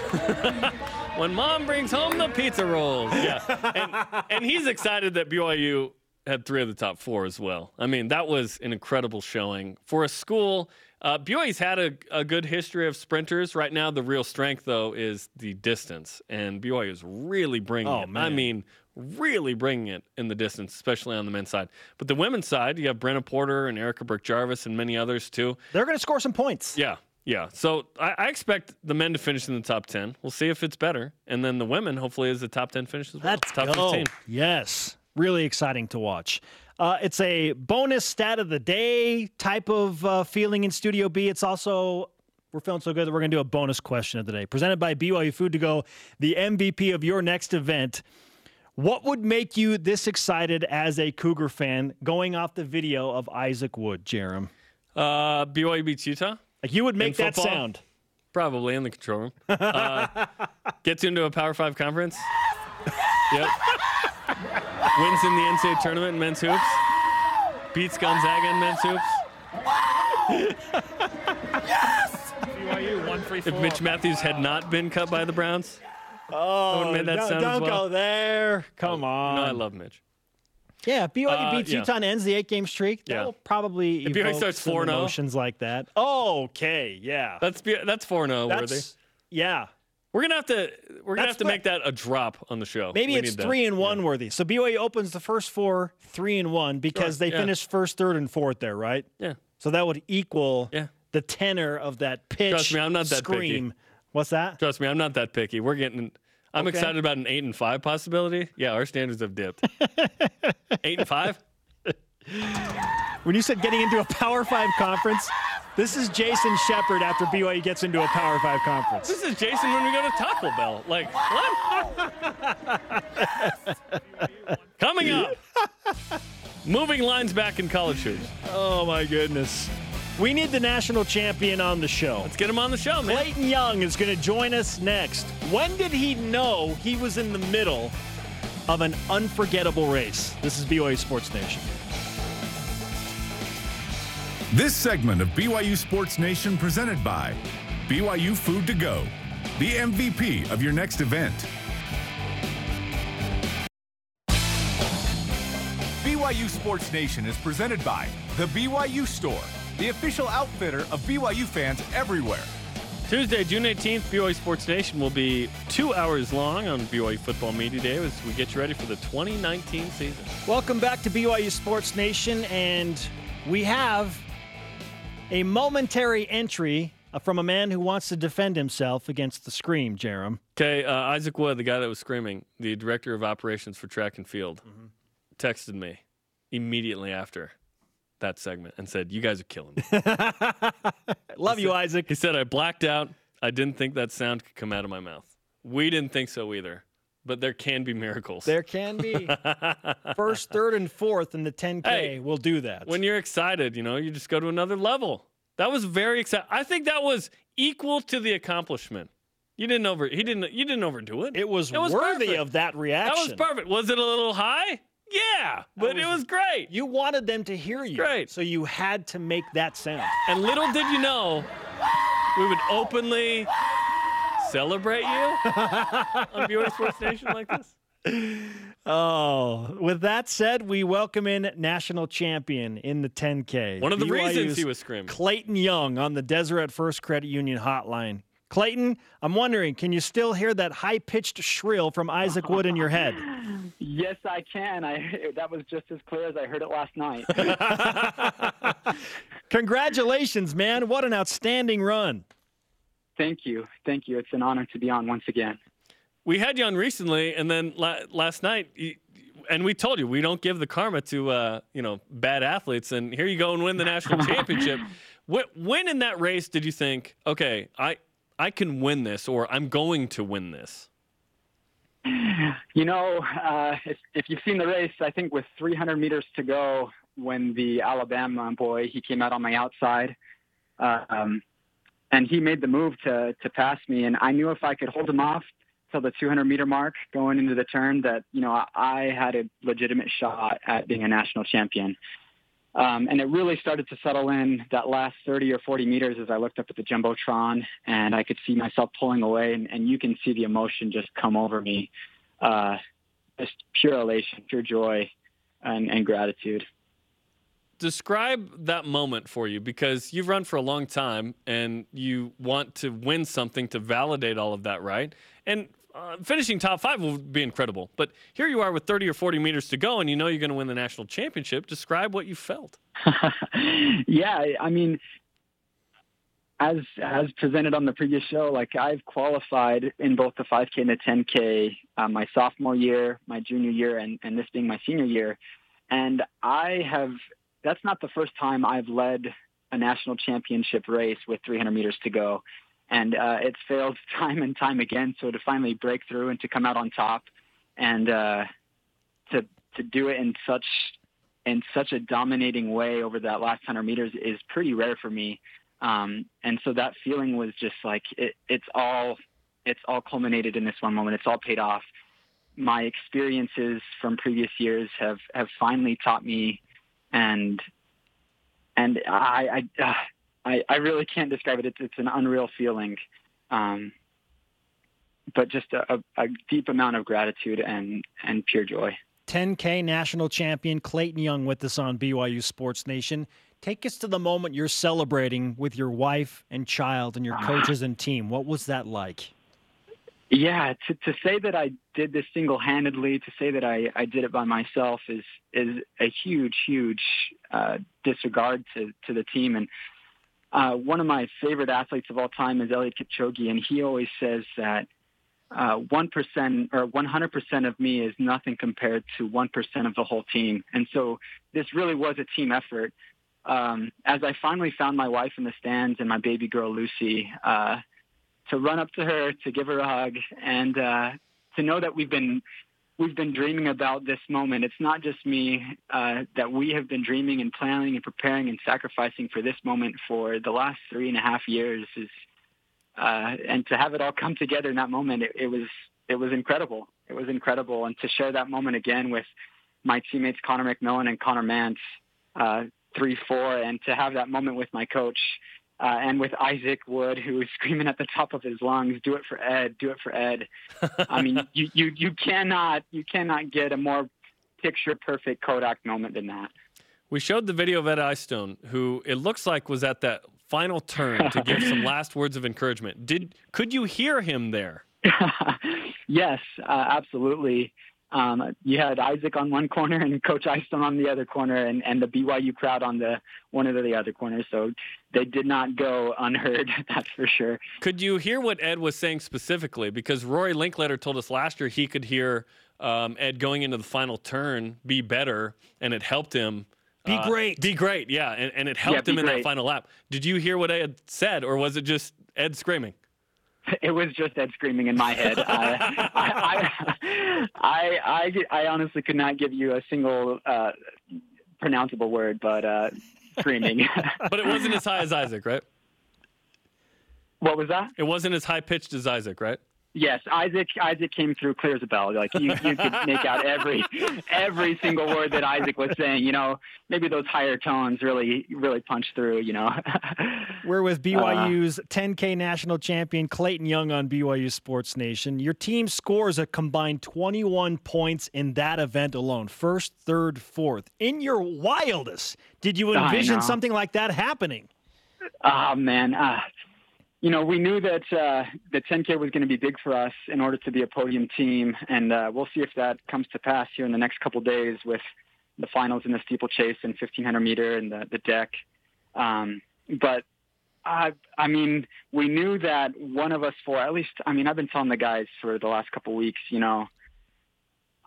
when mom brings home the pizza rolls. Yeah. And, and he's excited that BYU had three of the top four as well. I mean, that was an incredible showing for a school. Uh, BYU's had a, a good history of sprinters. Right now, the real strength, though, is the distance. And BYU is really bringing Oh, it. I mean, really bringing it in the distance, especially on the men's side. But the women's side, you have Brenna Porter and Erica Birk-Jarvis and many others, too. They're going to score some points. Yeah, yeah. So I, I expect the men to finish in the top ten. We'll see if it's better, and then the women hopefully is the top ten finish as well. Let's top go. 15. Yes. Really exciting to watch. Uh, it's a bonus stat of the day type of uh, feeling in Studio B. It's also, we're feeling so good that we're going to do a bonus question of the day. Presented by BYU Food to Go, the MVP of your next event. What would make you this excited as a Cougar fan going off the video of Isaac Wood, Jarom? Uh, BYU beats Utah. Like you would make that football? sound. Probably in the control room. Uh, gets into a Power Five conference. Yep. Wins in the NCAA tournament in men's hoops. Beats Gonzaga in men's hoops. BYU one free If Mitch Matthews had not been cut by the Browns, oh, would've made that no, sound don't well. go there. Come on. no, I love Mitch. Yeah, BYU Uh, beats yeah. Utah and ends the eight-game streak. That Yeah. will probably If BYU evoke starts 4-0. emotions like that. Oh, okay, yeah. That's be- that's four zero worthy. Yeah. We're gonna have to we're gonna That's have to what- make that a drop on the show. Maybe We it's need that. three and one worthy. So BYU opens the first four three and one because Sure, they yeah. finished first, third, and fourth there, right? Yeah. So that would equal Yeah. the tenor of that pitch. Trust me, I'm not that picky. What's that? Trust me, I'm not that picky. We're getting. I'm Okay. excited about an eight and five possibility. Yeah, our standards have dipped. eight and five. When you said getting into a Power Five conference, this is Jason Shepard after BYU gets into a Power Five conference. This is Jason when we go to Taco Bell. Like what? Coming up. Moving lines back in college hoops. Oh my goodness. We need the national champion on the show. Let's get him on the show, man. Clayton Young is going to join us next. When did he know he was in the middle of an unforgettable race? This is BYU Sports Nation. This segment of BYU Sports Nation presented by BYU Food to Go, the MVP of your next event. BYU Sports Nation is presented by The BYU Store, the official outfitter of BYU fans everywhere. Tuesday, June 18th, BYU Sports Nation will be two hours long on BYU Football Media Day as we get you ready for the 2019 season. Welcome back to BYU Sports Nation, and we have a momentary entry uh, from a man who wants to defend himself against the scream, Jarom. Okay, uh, Isaac Wood, the guy that was screaming, the director of operations for track and field, texted me immediately after that segment and said, "You guys are killing me." Love you, Isaac. he said, "I blacked out. I didn't think that sound could come out of my mouth. We didn't think so either, but there can be miracles." There can be first, third, and fourth in the 10K. Hey, we'll do that. when you're excited, you know, you just go to another level. That was very exciting. I think that was equal to the accomplishment. You didn't over. He didn't. You didn't overdo it. it was, It was worthy perfect. of that reaction. That was perfect. Was it a little high? Yeah, but it was- was great. You wanted them to hear you. Great. So you had to make that sound. And little did you know, we would openly celebrate you on BYU Sports Nation like this. Oh, with that said, we welcome in national champion in the 10K. One of the BYU's reasons he was screaming. Clayton Young on the Deseret First Credit Union hotline. Clayton, I'm wondering, can you still hear that high pitched shrill from Isaac Wood in your head? Yes, I can. I that was just as clear as I heard it last night. Congratulations, man. What an outstanding run. Thank you, thank you. It's an honor to be on once again. We had you on recently, and then la- last night, you, and we told you we don't give the karma to uh, you know bad athletes. And here you go and win the national championship. When in that race did you think, okay, I I can win this, or I'm going to win this? You know, uh, if, if you've seen the race, I think with 300 meters to go, when the Alabama boy he came out on my outside, um, and he made the move to to pass me, and I knew if I could hold him off till the 200 meter mark going into the turn, that you know I, I had a legitimate shot at being a national champion. Um, and it really started to settle in that last 30 or 40 meters as I looked up at the jumbotron and I could see myself pulling away, and, and you can see the emotion just come over me, uh, just pure elation, pure joy, and, and gratitude. describe that moment for you because you've run for a long time and you want to win something to validate all of that, right? And uh, finishing top five will be incredible. But here you are with 30 or 40 meters to go and you know you're going to win the national championship. Describe what you felt. yeah, I mean, as as presented on the previous show, like I've qualified in both the 5K and the 10K uh, my sophomore year, my junior year, and and this being my senior year, and I have. That's not the first time I've led a national championship race with 300 meters to go, and uh, it's failed time and time again. So to finally break through and to come out on top, and uh, to to do it in such in such a dominating way over that last 100 meters is pretty rare for me. Um, and so that feeling was just like it, it's all it's all culminated in this one moment. It's all paid off. My experiences from previous years have have finally taught me, and and I I uh, I, I really can't describe it. It's it's an unreal feeling. Um, but just a, a deep amount of gratitude and, and pure joy. 10K national champion Clayton Young with us on BYU Sports Nation. Take us to the moment you're celebrating with your wife and child and your ah. coaches and team. What was that like? Yeah, to, to say that I did this single-handedly, to say that I, I did it by myself is is a huge, huge uh, disregard to, to the team. And uh, one of my favorite athletes of all time is Eliud Kipchoge, and he always says that uh, one percent or 100 percent of me is nothing compared to one percent of the whole team. And so this really was a team effort. Um, as I finally found my wife in the stands and my baby girl Lucy, uh, to run up to her, to give her a hug, and uh, to know that we've been we've been dreaming about this moment. It's not just me uh, that we have been dreaming and planning and preparing and sacrificing for this moment for the last three and a half years. Is uh, and to have it all come together in that moment, it, it was it was incredible. It was incredible, and to share that moment again with my teammates Connor McMillan and Connor Mantz, uh, three four, and to have that moment with my coach. Uh, and with Isaac Wood, who was screaming at the top of his lungs, "Do it for Ed! Do it for Ed!" I mean, you, you you cannot you cannot get a more picture perfect Kodak moment than that. We showed the video of Ed Eyestone, who it looks like was at that final turn to give some last words of encouragement. Did could you hear him there? yes, uh, absolutely. Um, you had Isaac on one corner and Coach Eyestone on the other corner, and, and the BYU crowd on the one of the other corners. So they did not go unheard. That's for sure. Could you hear what Ed was saying specifically? Because Rory Linkletter told us last year he could hear um, Ed going into the final turn be better, and it helped him be uh, great. Be great, yeah. And, and it helped yeah, him in great. that final lap. Did you hear what Ed said, or was it just Ed screaming? It was just Ed screaming in my head. I, I, I, I, I, honestly could not give you a single uh, pronounceable word, but uh, screaming. but it wasn't as high as Isaac, right? What was that? It wasn't as high pitched as Isaac, right? Yes, Isaac. Isaac came through clear as a bell. Like you, you could make out every every single word that Isaac was saying. You know, maybe those higher tones really really punch through. You know. We're with BYU's uh, 10K national champion Clayton Young on BYU Sports Nation. Your team scores a combined 21 points in that event alone, first, third, fourth. In your wildest, did you envision something like that happening? Oh man, uh, you know, we knew that uh, the 10K was going to be big for us in order to be a podium team, and uh, we'll see if that comes to pass here in the next couple days with the finals in the steeplechase and 1500 meter and the, the deck. Um, but I, I mean, we knew that one of us four, at least, I mean, I've been telling the guys for the last couple weeks, you know,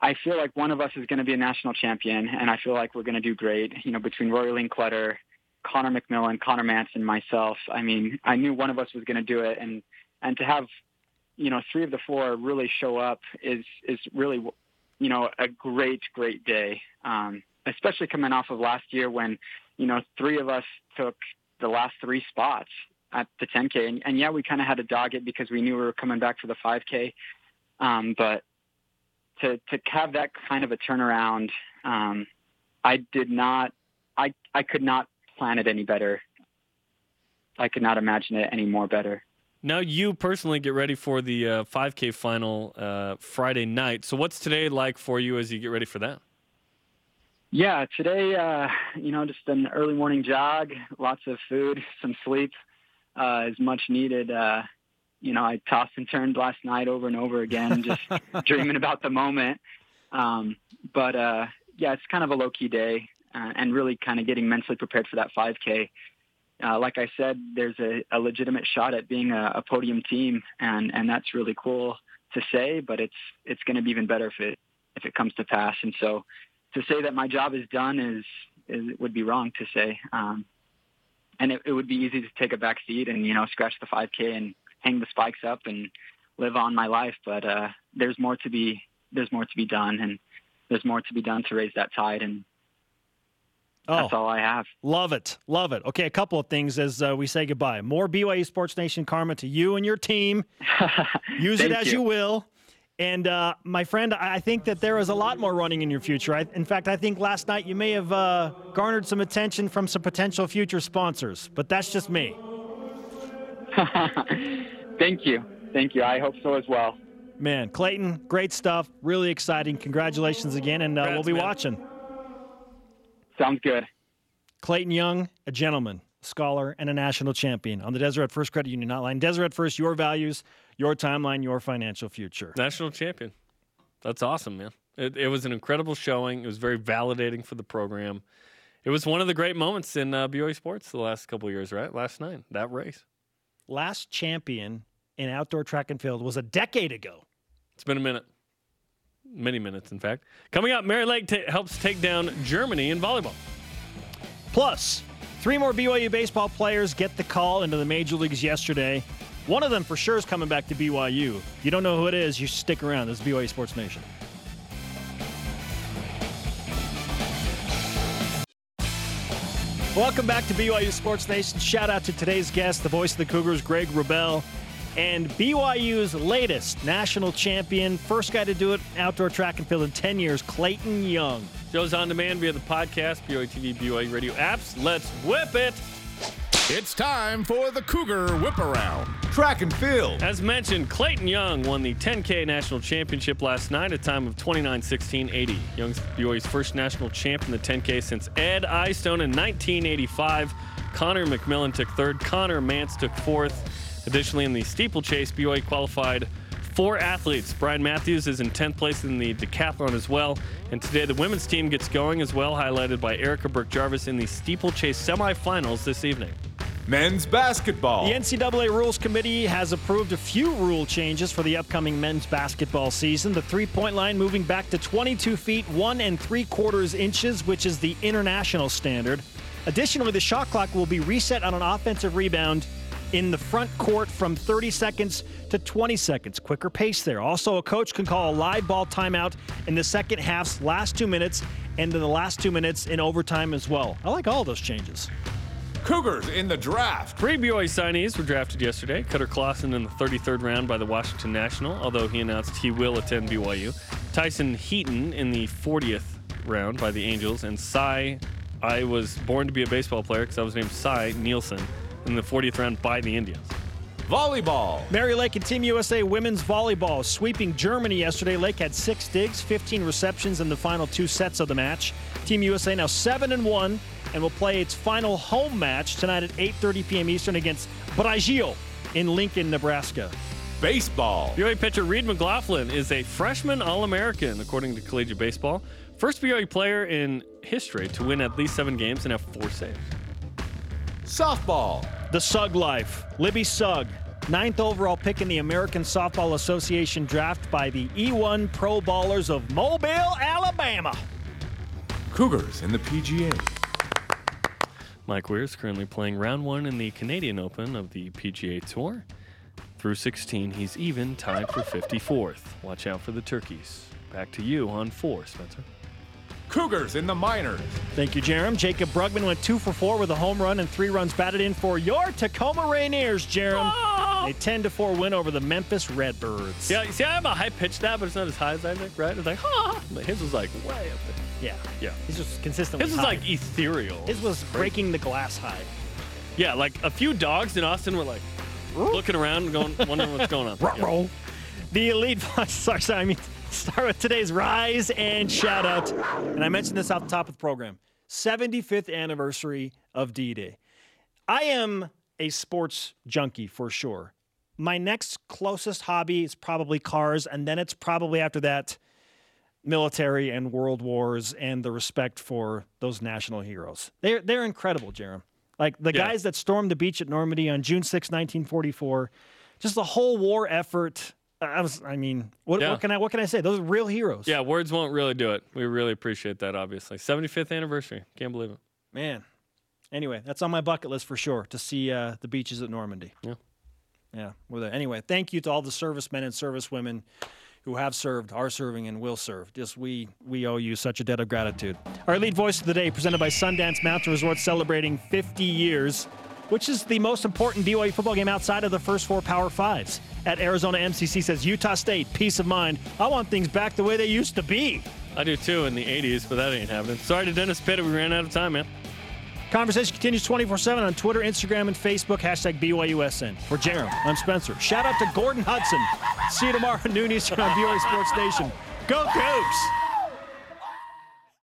I feel like one of us is going to be a national champion, and I feel like we're going to do great. You know, between Rory Linkletter, Connor McMillan, Connor Mantz, myself. I mean, I knew one of us was going to do it, and and to have you know three of the four really show up is is really you know a great great day. Um, especially coming off of last year when you know three of us took the last three spots at the 10k, and, and yeah, we kind of had to dog it because we knew we were coming back for the 5k. Um, but to to have that kind of a turnaround, um, I did not. I I could not plan it any better. I could not imagine it any more better. Now you personally get ready for the uh, 5K final uh, Friday night. So what's today like for you as you get ready for that? Yeah, today, uh, you know, just an early morning jog, lots of food, some sleep uh, is much needed. Uh, you know, I tossed and turned last night over and over again, just dreaming about the moment. Um, but uh, yeah, it's kind of a low key day uh, and really kind of getting mentally prepared for that 5K. Uh, like I said, there's a, a, legitimate shot at being a, a, podium team, and, and that's really cool to say. But it's it's going to be even better if it if it comes to pass. And so, to say that my job is done is, is would be wrong to say. Um, and it, it would be easy to take a back seat and you know scratch the 5K and hang the spikes up and live on my life. But uh, there's more to be there's more to be done, and there's more to be done to raise that tide and That's Oh. all I have. Love it. Love it. Okay, a couple of things as uh, we say goodbye. More BYU Sports Nation karma to you and your team. Use it as you. you. will. And uh, my friend, I I think that there is a lot more running in your future. I, in fact, I think last night you may have uh, garnered some attention from some potential future sponsors, but that's just me. Thank you. Thank you. I hope so as well. Man, Clayton, great stuff. Really exciting. Congratulations again, and uh, we'll be man. watching. Sounds good. Clayton Young, a gentleman, scholar, and a national champion on the Deseret First Credit Union Hotline. Deseret First, your values, your timeline, your financial future. National champion. That's awesome, man. It, it was an incredible showing. It was very validating for the program. It was one of the great moments in uh, BYU sports the last couple of years, right? Last nine, that race. Last champion in outdoor track and field was a decade ago. It's been a minute. Many minutes, in fact. Coming up, Mary Lake ta- helps take down Germany in volleyball. Plus, three more BYU baseball players get the call into the major leagues yesterday. One of them for sure is coming back to BYU. You don't know who it is, you stick around. This is BYU Sports Nation. Welcome back to BYU Sports Nation. Shout out to today's guest, the voice of the Cougars, Greg Wrubell, and BYU's latest national champion, first guy to do it outdoor track and field in 10 years, Clayton Young. Shows on demand via the podcast, BYU TV, BYU radio apps. Let's whip it! It's time for the Cougar Whip Around. Track and field. As mentioned, Clayton Young won the 10K national championship last night at a time of 29.16.80. Young's BYU's first national champ in the 10K since Ed Eyestone in 1985. Connor McMillan took third. Connor Mantz took fourth. Additionally, in the steeplechase, BYU qualified four athletes. Brian Matthews is in 10th place in the decathlon as well. And today, the women's team gets going as well, highlighted by Erica Birk-Jarvis in the steeplechase semifinals this evening. Men's basketball. The NCAA Rules Committee has approved a few rule changes for the upcoming men's basketball season. The three point line moving back to 22 feet, one and three quarters inches, which is the international standard. Additionally, the shot clock will be reset on an offensive rebound in the front court from 30 seconds to 20 seconds. Quicker pace there. Also, a coach can call a live ball timeout in the second half's last two minutes and in the last two minutes in overtime as well. I like all those changes. Cougars in the draft. Three BYU signees were drafted yesterday. Cutter Clausen in the 33rd round by the Washington National, although he announced he will attend BYU. Tyson Heaton in the 40th round by the Angels, and Cy, I was born to be a baseball player because I was named Cy Nielsen in the 40th round by the Indians. Volleyball. Mary Lake and Team USA women's volleyball sweeping Germany yesterday. Lake had six digs, 15 receptions in the final two sets of the match. Team USA now seven and one, and will play its final home match tonight at 8:30 p.m. Eastern against Brazil in Lincoln, Nebraska. Baseball. BYU pitcher Reed McLaughlin is a freshman All American, according to Collegiate Baseball. First BYU player in history to win at least seven games and have four saves. Softball. The Sugg Life, Libby Sugg, ninth overall pick in the American Softball Association draft by the E1 Pro Ballers of Mobile, Alabama. Cougars in the PGA. Mike Weir is currently playing round one in the Canadian Open of the PGA Tour. Through 16, he's even tied for 54th. Watch out for the turkeys. Back to you on four, Spencer. Cougars in the minors. Thank you, Jarom. Jaycob Brugman went two for four with a home run and three runs batted in for your Tacoma Rainiers, Jarom. Oh! A 10 to 4 win over the Memphis Redbirds. Yeah, you see, I have a high pitch that, but it's not as high as I think, right? It's like, ha! But his was like way up there. Yeah. Yeah. His was consistently His was high. like ethereal. His was breaking the glass high. Yeah, like a few dogs in Austin were like looking around and going, wondering what's going on. Yeah. Roll. The Elite sorry, sorry, I mean, start with today's rise and shout out. And I mentioned this off the top of the program 75th anniversary of D Day. I am a sports junkie for sure. My next closest hobby is probably cars, and then it's probably after that military and world wars and the respect for those national heroes. They're they're incredible, Jarom. Like the Yeah. guys that stormed the beach at Normandy on June 6, 1944, just the whole war effort. I was I mean, what, Yeah. what can I what can I say? Those are real heroes. Yeah, words won't really do it. We really appreciate that, obviously. 75th anniversary. Can't believe it. Man. Anyway, that's on my bucket list for sure to see uh, the beaches at Normandy. Yeah. Yeah. Well, anyway, thank you to all the servicemen and servicewomen who have served, are serving, and will serve. Just we we owe you such a debt of gratitude. Our lead voice of the day, presented by Sundance Mountain Resort, celebrating 50 years, which is the most important BYU football game outside of the first four Power Fives. At Arizona MCC says Utah State, peace of mind. I want things back the way they used to be. I do too in the 80s, but that ain't happening. Sorry to Dennis Pitta. We ran out of time, man. Conversation continues 24 7 on Twitter, Instagram, and Facebook. Hashtag BYUSN. For Jarom, I'm Spencer. Shout out to Gordon Hudson. See you tomorrow at noon Eastern on BYU Sports Nation. Go Cougs!